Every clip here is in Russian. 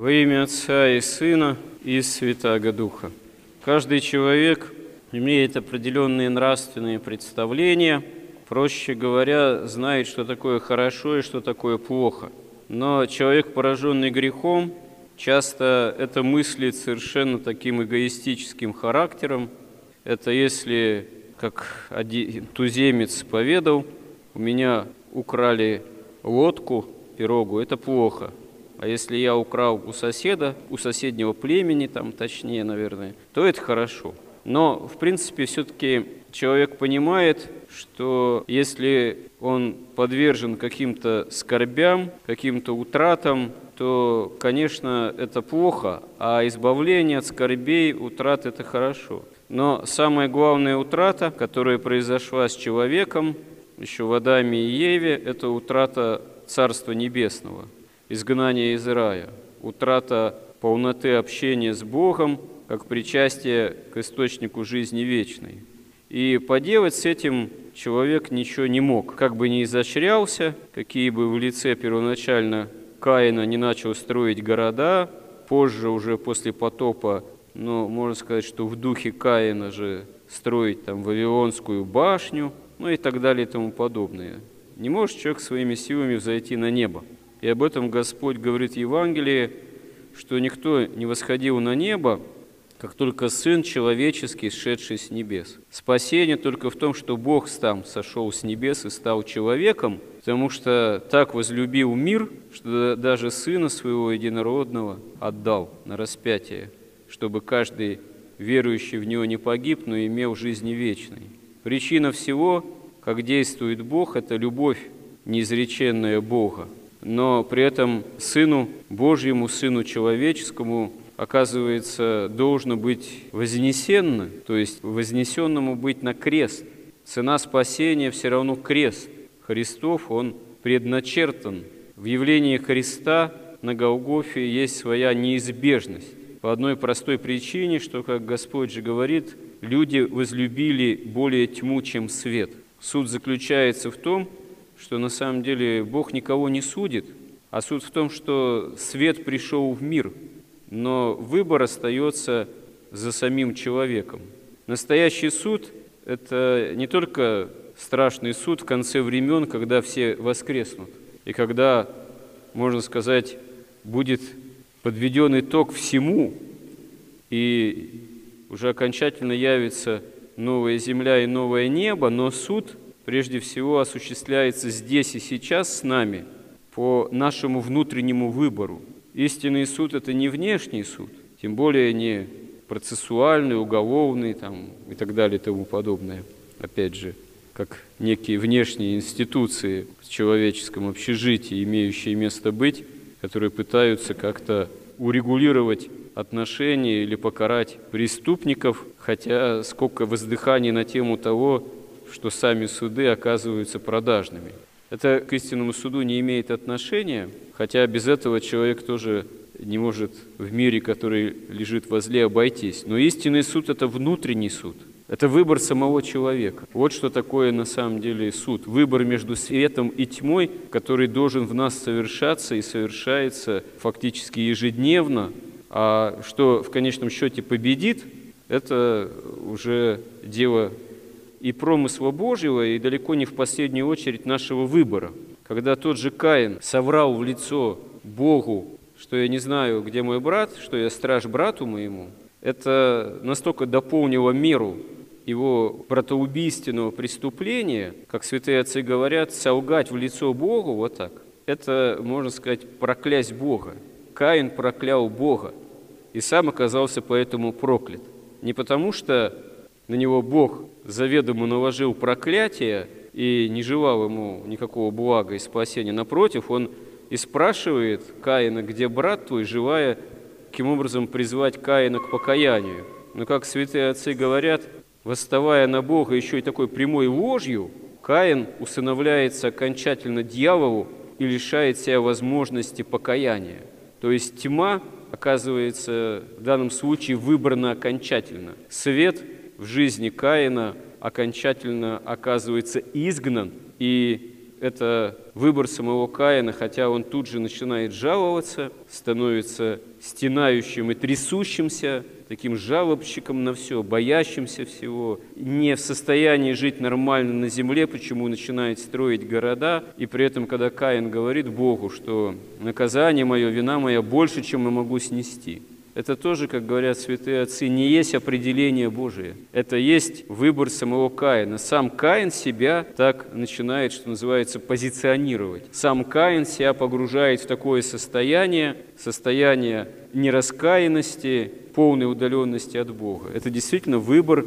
Во имя Отца и Сына и Святаго Духа. Каждый человек имеет определенные нравственные представления, проще говоря, знает, что такое хорошо и что такое плохо. Но человек, пораженный грехом, часто это мыслит совершенно таким эгоистическим характером. Это если, как один туземец поведал, у меня украли лодку, пирогу, это плохо – а если я украл у соседа, у соседнего племени, там точнее, наверное, то это хорошо. Но, в принципе, все-таки человек понимает, что если он подвержен каким-то скорбям, каким-то утратам, то, конечно, это плохо, а избавление от скорбей, утрат – это хорошо. Но самая главная утрата, которая произошла с человеком, еще в Адаме и Еве, это утрата Царства Небесного – изгнание из рая, утрата полноты общения с Богом, как причастие к источнику жизни вечной. И поделать с этим человек ничего не мог. Как бы ни изощрялся, какие бы в лице первоначально Каина не начал строить города, позже уже после потопа, но можно сказать, что в духе Каина же строить там Вавилонскую башню, ну и так далее и тому подобное. Не может человек своими силами взойти на небо. И об этом Господь говорит в Евангелии, что никто не восходил на небо, как только Сын Человеческий, сшедший с небес. Спасение только в том, что Бог сам сошел с небес и стал человеком, потому что так возлюбил мир, что даже Сына Своего Единородного отдал на распятие, чтобы каждый верующий в Него не погиб, но имел жизни вечной. Причина всего, как действует Бог, это любовь неизреченная Бога – но при этом Сыну Божьему, Сыну Человеческому, оказывается, должно быть вознесенно, то есть вознесенному быть на крест. Цена спасения все равно крест. Христов, он предначертан. В явлении Христа на Голгофе есть своя неизбежность. По одной простой причине, что, как Господь же говорит, люди возлюбили более тьму, чем свет. Суд заключается в том, что на самом деле Бог никого не судит, а суд в том, что свет пришел в мир, но выбор остается за самим человеком. Настоящий суд – это не только страшный суд в конце времен, когда все воскреснут, и когда, можно сказать, будет подведен итог всему, и уже окончательно явится новая земля и новое небо, но суд – прежде всего осуществляется здесь и сейчас с нами по нашему внутреннему выбору. Истинный суд – это не внешний суд, тем более не процессуальный, уголовный там, и так далее и тому подобное. Опять же, как некие внешние институции в человеческом общежитии, имеющие место быть, которые пытаются как-то урегулировать отношения или покарать преступников, хотя сколько воздыханий на тему того, что сами суды оказываются продажными. Это к истинному суду не имеет отношения, хотя без этого человек тоже не может в мире, который лежит возле, обойтись. Но истинный суд – это внутренний суд. Это выбор самого человека. Вот что такое на самом деле суд. Выбор между светом и тьмой, который должен в нас совершаться и совершается фактически ежедневно, а что в конечном счете победит, это уже дело и промысла Божьего, и далеко не в последнюю очередь нашего выбора. Когда тот же Каин соврал в лицо Богу, что я не знаю, где мой брат, что я страж брату моему, это настолько дополнило меру его братоубийственного преступления, как святые отцы говорят, солгать в лицо Богу, вот так, это, можно сказать, проклясть Бога. Каин проклял Бога и сам оказался поэтому проклят. Не потому, что на него Бог заведомо наложил проклятие и не желал ему никакого блага и спасения. Напротив, он и спрашивает Каина, где брат твой, желая каким образом призвать Каина к покаянию. Но, как святые отцы говорят, восставая на Бога еще и такой прямой ложью, Каин усыновляется окончательно дьяволу и лишает себя возможности покаяния. То есть тьма, оказывается, в данном случае выбрана окончательно. Свет в жизни Каина окончательно оказывается изгнан, и это выбор самого Каина, хотя он тут же начинает жаловаться, становится стенающим и трясущимся, таким жалобщиком на все, боящимся всего, не в состоянии жить нормально на земле, почему начинает строить города, и при этом, когда Каин говорит Богу, что наказание мое, вина моя больше, чем я могу снести – это тоже, как говорят святые отцы, не есть определение Божие. Это есть выбор самого Каина. Сам Каин себя так начинает, что называется, позиционировать. Сам Каин себя погружает в такое состояние, состояние нераскаянности, полной удаленности от Бога. Это действительно выбор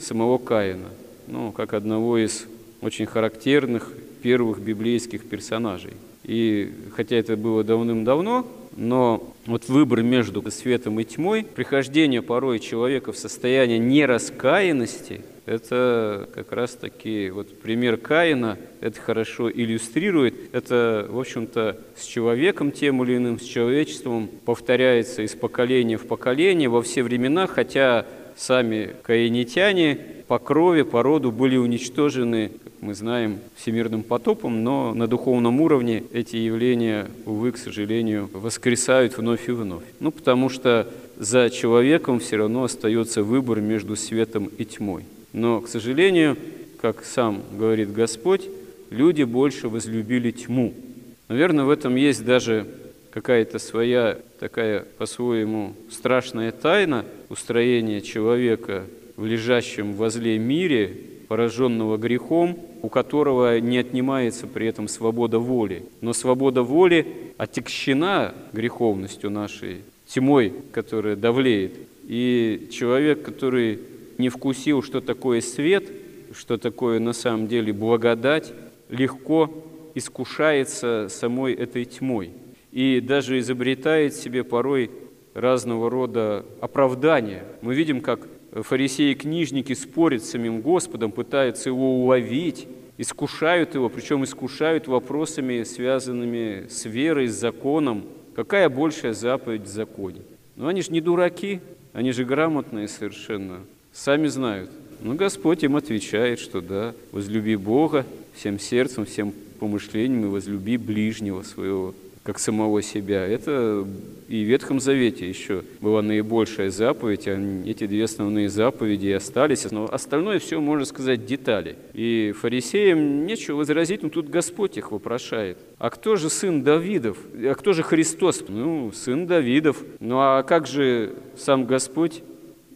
самого Каина, ну, как одного из очень характерных первых библейских персонажей. И хотя это было давным-давно, но вот выбор между светом и тьмой, прихождение порой человека в состояние нераскаянности, это как раз-таки вот пример Каина, это хорошо иллюстрирует. Это, в общем-то, с человеком тем или иным, с человечеством повторяется из поколения в поколение во все времена, хотя сами каинитяне по крови, по роду были уничтожены, мы знаем, всемирным потопом, но на духовном уровне эти явления, увы, к сожалению, воскресают вновь и вновь. Ну, потому что за человеком все равно остается выбор между светом и тьмой. Но, к сожалению, как сам говорит Господь, люди больше возлюбили тьму. Наверное, в этом есть даже какая-то своя такая по-своему страшная тайна устроения человека в лежащем возле мире, пораженного грехом, у которого не отнимается при этом свобода воли. Но свобода воли отекщена греховностью нашей, тьмой, которая давлеет. И человек, который не вкусил, что такое свет, что такое на самом деле благодать, легко искушается самой этой тьмой и даже изобретает себе порой разного рода оправдания. Мы видим, как фарисеи и книжники спорят с самим Господом, пытаются его уловить, искушают его, причем искушают вопросами, связанными с верой, с законом. Какая большая заповедь в законе? Но они же не дураки, они же грамотные совершенно, сами знают. Но Господь им отвечает, что да, возлюби Бога всем сердцем, всем помышлением и возлюби ближнего своего как самого себя. Это и в Ветхом Завете еще была наибольшая заповедь, а эти две основные заповеди и остались, но остальное все, можно сказать, детали. И фарисеям нечего возразить, но тут Господь их вопрошает. А кто же сын Давидов? А кто же Христос? Ну, сын Давидов. Ну а как же сам Господь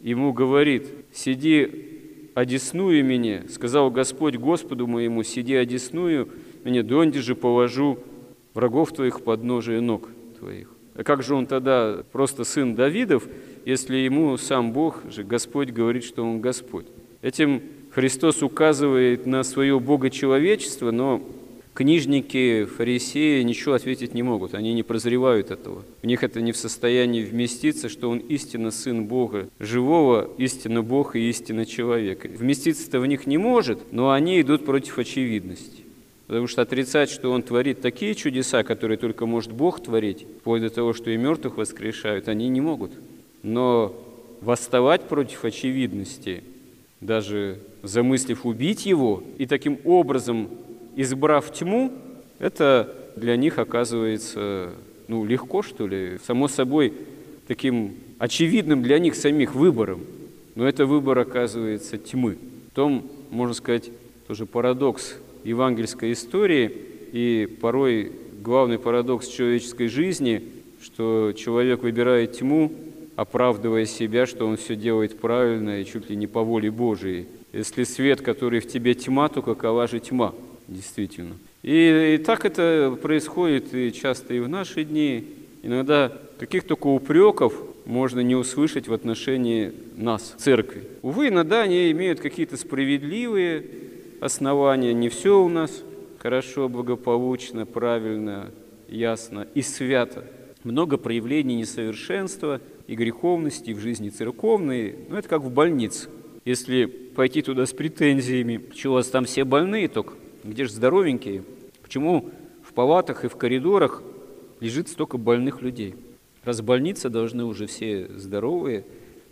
ему говорит, сиди одесную меня, сказал Господь Господу моему, сиди одесную меня, донде же положу врагов твоих подножие ног твоих. А как же он тогда просто сын Давидов, если ему сам Бог же, Господь, говорит, что он Господь? Этим Христос указывает на свое богочеловечество, но книжники, фарисеи ничего ответить не могут, они не прозревают этого. У них это не в состоянии вместиться, что он истинно Сын Бога, живого, истинно Бог и истинно человек. Вместиться-то в них не может, но они идут против очевидности. Потому что отрицать, что Он творит такие чудеса, которые только может Бог творить, вплоть до того, что и мертвых воскрешают, они не могут. Но восставать против очевидности, даже замыслив убить Его, и таким образом, избрав тьму, это для них оказывается ну, легко, что ли, само собой, таким очевидным для них самих выбором. Но это выбор оказывается тьмы. В том, можно сказать, тоже парадокс евангельской истории и порой главный парадокс человеческой жизни, что человек выбирает тьму, оправдывая себя, что он все делает правильно и чуть ли не по воле Божией. Если свет, который в тебе тьма, то какова же тьма, действительно. И, и так это происходит и часто и в наши дни. Иногда каких только упреков можно не услышать в отношении нас, церкви. Увы, иногда они имеют какие-то справедливые основания. Не все у нас хорошо, благополучно, правильно, ясно и свято. Много проявлений несовершенства и греховности в жизни церковной. Ну, это как в больнице. Если пойти туда с претензиями, что у вас там все больные только, где же здоровенькие? Почему в палатах и в коридорах лежит столько больных людей? Раз больница должны уже все здоровые.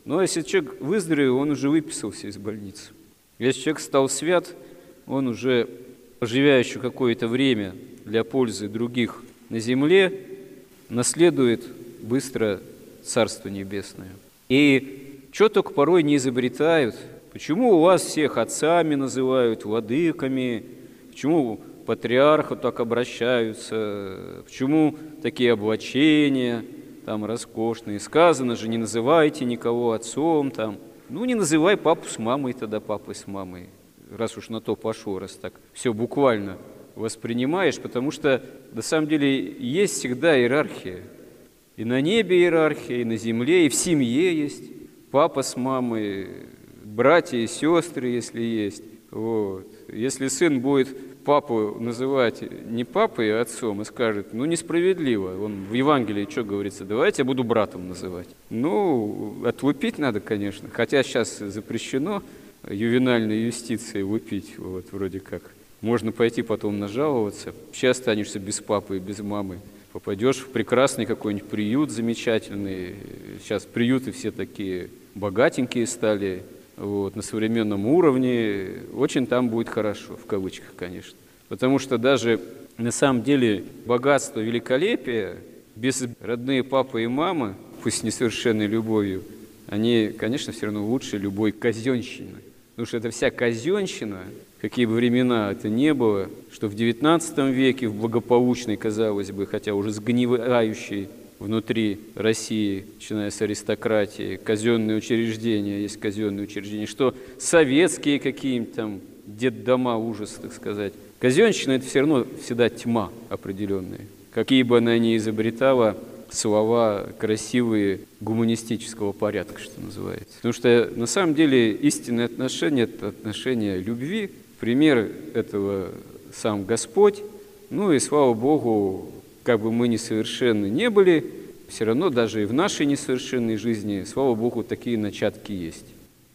Но если человек выздоровел, он уже выписался из больницы. Если человек стал свят, он уже живя еще какое-то время для пользы других на земле, наследует быстро Царство Небесное. И что только порой не изобретают. Почему у вас всех отцами называют, владыками? Почему патриарху так обращаются? Почему такие облачения там роскошные? Сказано же, не называйте никого отцом там. Ну, не называй папу с мамой тогда папой с мамой, раз уж на то пошло, раз так все буквально воспринимаешь, потому что на самом деле есть всегда иерархия. И на небе иерархия, и на земле, и в семье есть. Папа с мамой, братья и сестры, если есть. Вот. Если сын будет папу называть не папой, а отцом, и скажет, ну, несправедливо. Он в Евангелии что говорится? Давайте я буду братом называть. Ну, отлупить надо, конечно. Хотя сейчас запрещено ювенальной юстицией лупить, вот, вроде как. Можно пойти потом нажаловаться. Сейчас останешься без папы и без мамы попадешь в прекрасный какой-нибудь приют замечательный. Сейчас приюты все такие богатенькие стали, вот, на современном уровне. Очень там будет хорошо, в кавычках, конечно. Потому что даже на самом деле богатство, великолепие без родные папы и мамы, пусть несовершенной любовью, они, конечно, все равно лучше любой казенщины. Потому что это вся казенщина, какие бы времена это не было, что в XIX веке, в благополучной, казалось бы, хотя уже сгнивающей внутри России, начиная с аристократии, казенные учреждения, есть казенные учреждения, что советские какие-нибудь там детдома, ужас, так сказать. Казенщина – это все равно всегда тьма определенная. Какие бы она ни изобретала слова красивые гуманистического порядка, что называется. Потому что на самом деле истинное отношение – это отношение любви, Пример этого сам Господь. Ну и слава Богу, как бы мы несовершенны не были, все равно даже и в нашей несовершенной жизни, слава Богу, такие начатки есть.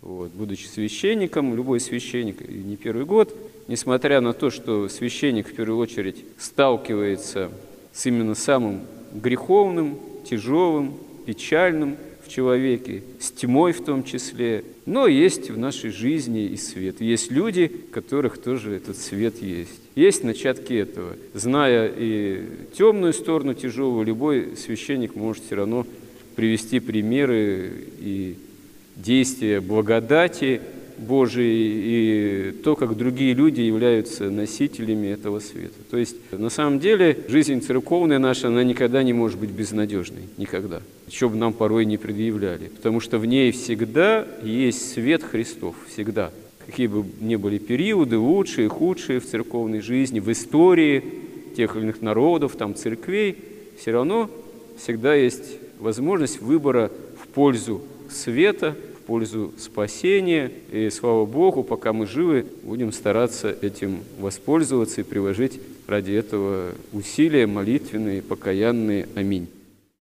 Вот. Будучи священником, любой священник, и не первый год, несмотря на то, что священник в первую очередь сталкивается с именно самым греховным, тяжелым, печальным, в человеке, с тьмой в том числе. Но есть в нашей жизни и свет. Есть люди, которых тоже этот свет есть. Есть начатки этого. Зная и темную сторону тяжелую, любой священник может все равно привести примеры и действия благодати, Божией и то, как другие люди являются носителями этого света. То есть, на самом деле, жизнь церковная наша, она никогда не может быть безнадежной. Никогда. Что бы нам порой не предъявляли. Потому что в ней всегда есть свет Христов. Всегда. Какие бы ни были периоды, лучшие, худшие в церковной жизни, в истории тех или иных народов, там, церквей, все равно всегда есть возможность выбора в пользу света, пользу спасения. И слава Богу, пока мы живы, будем стараться этим воспользоваться и приложить ради этого усилия молитвенные, покаянные. Аминь.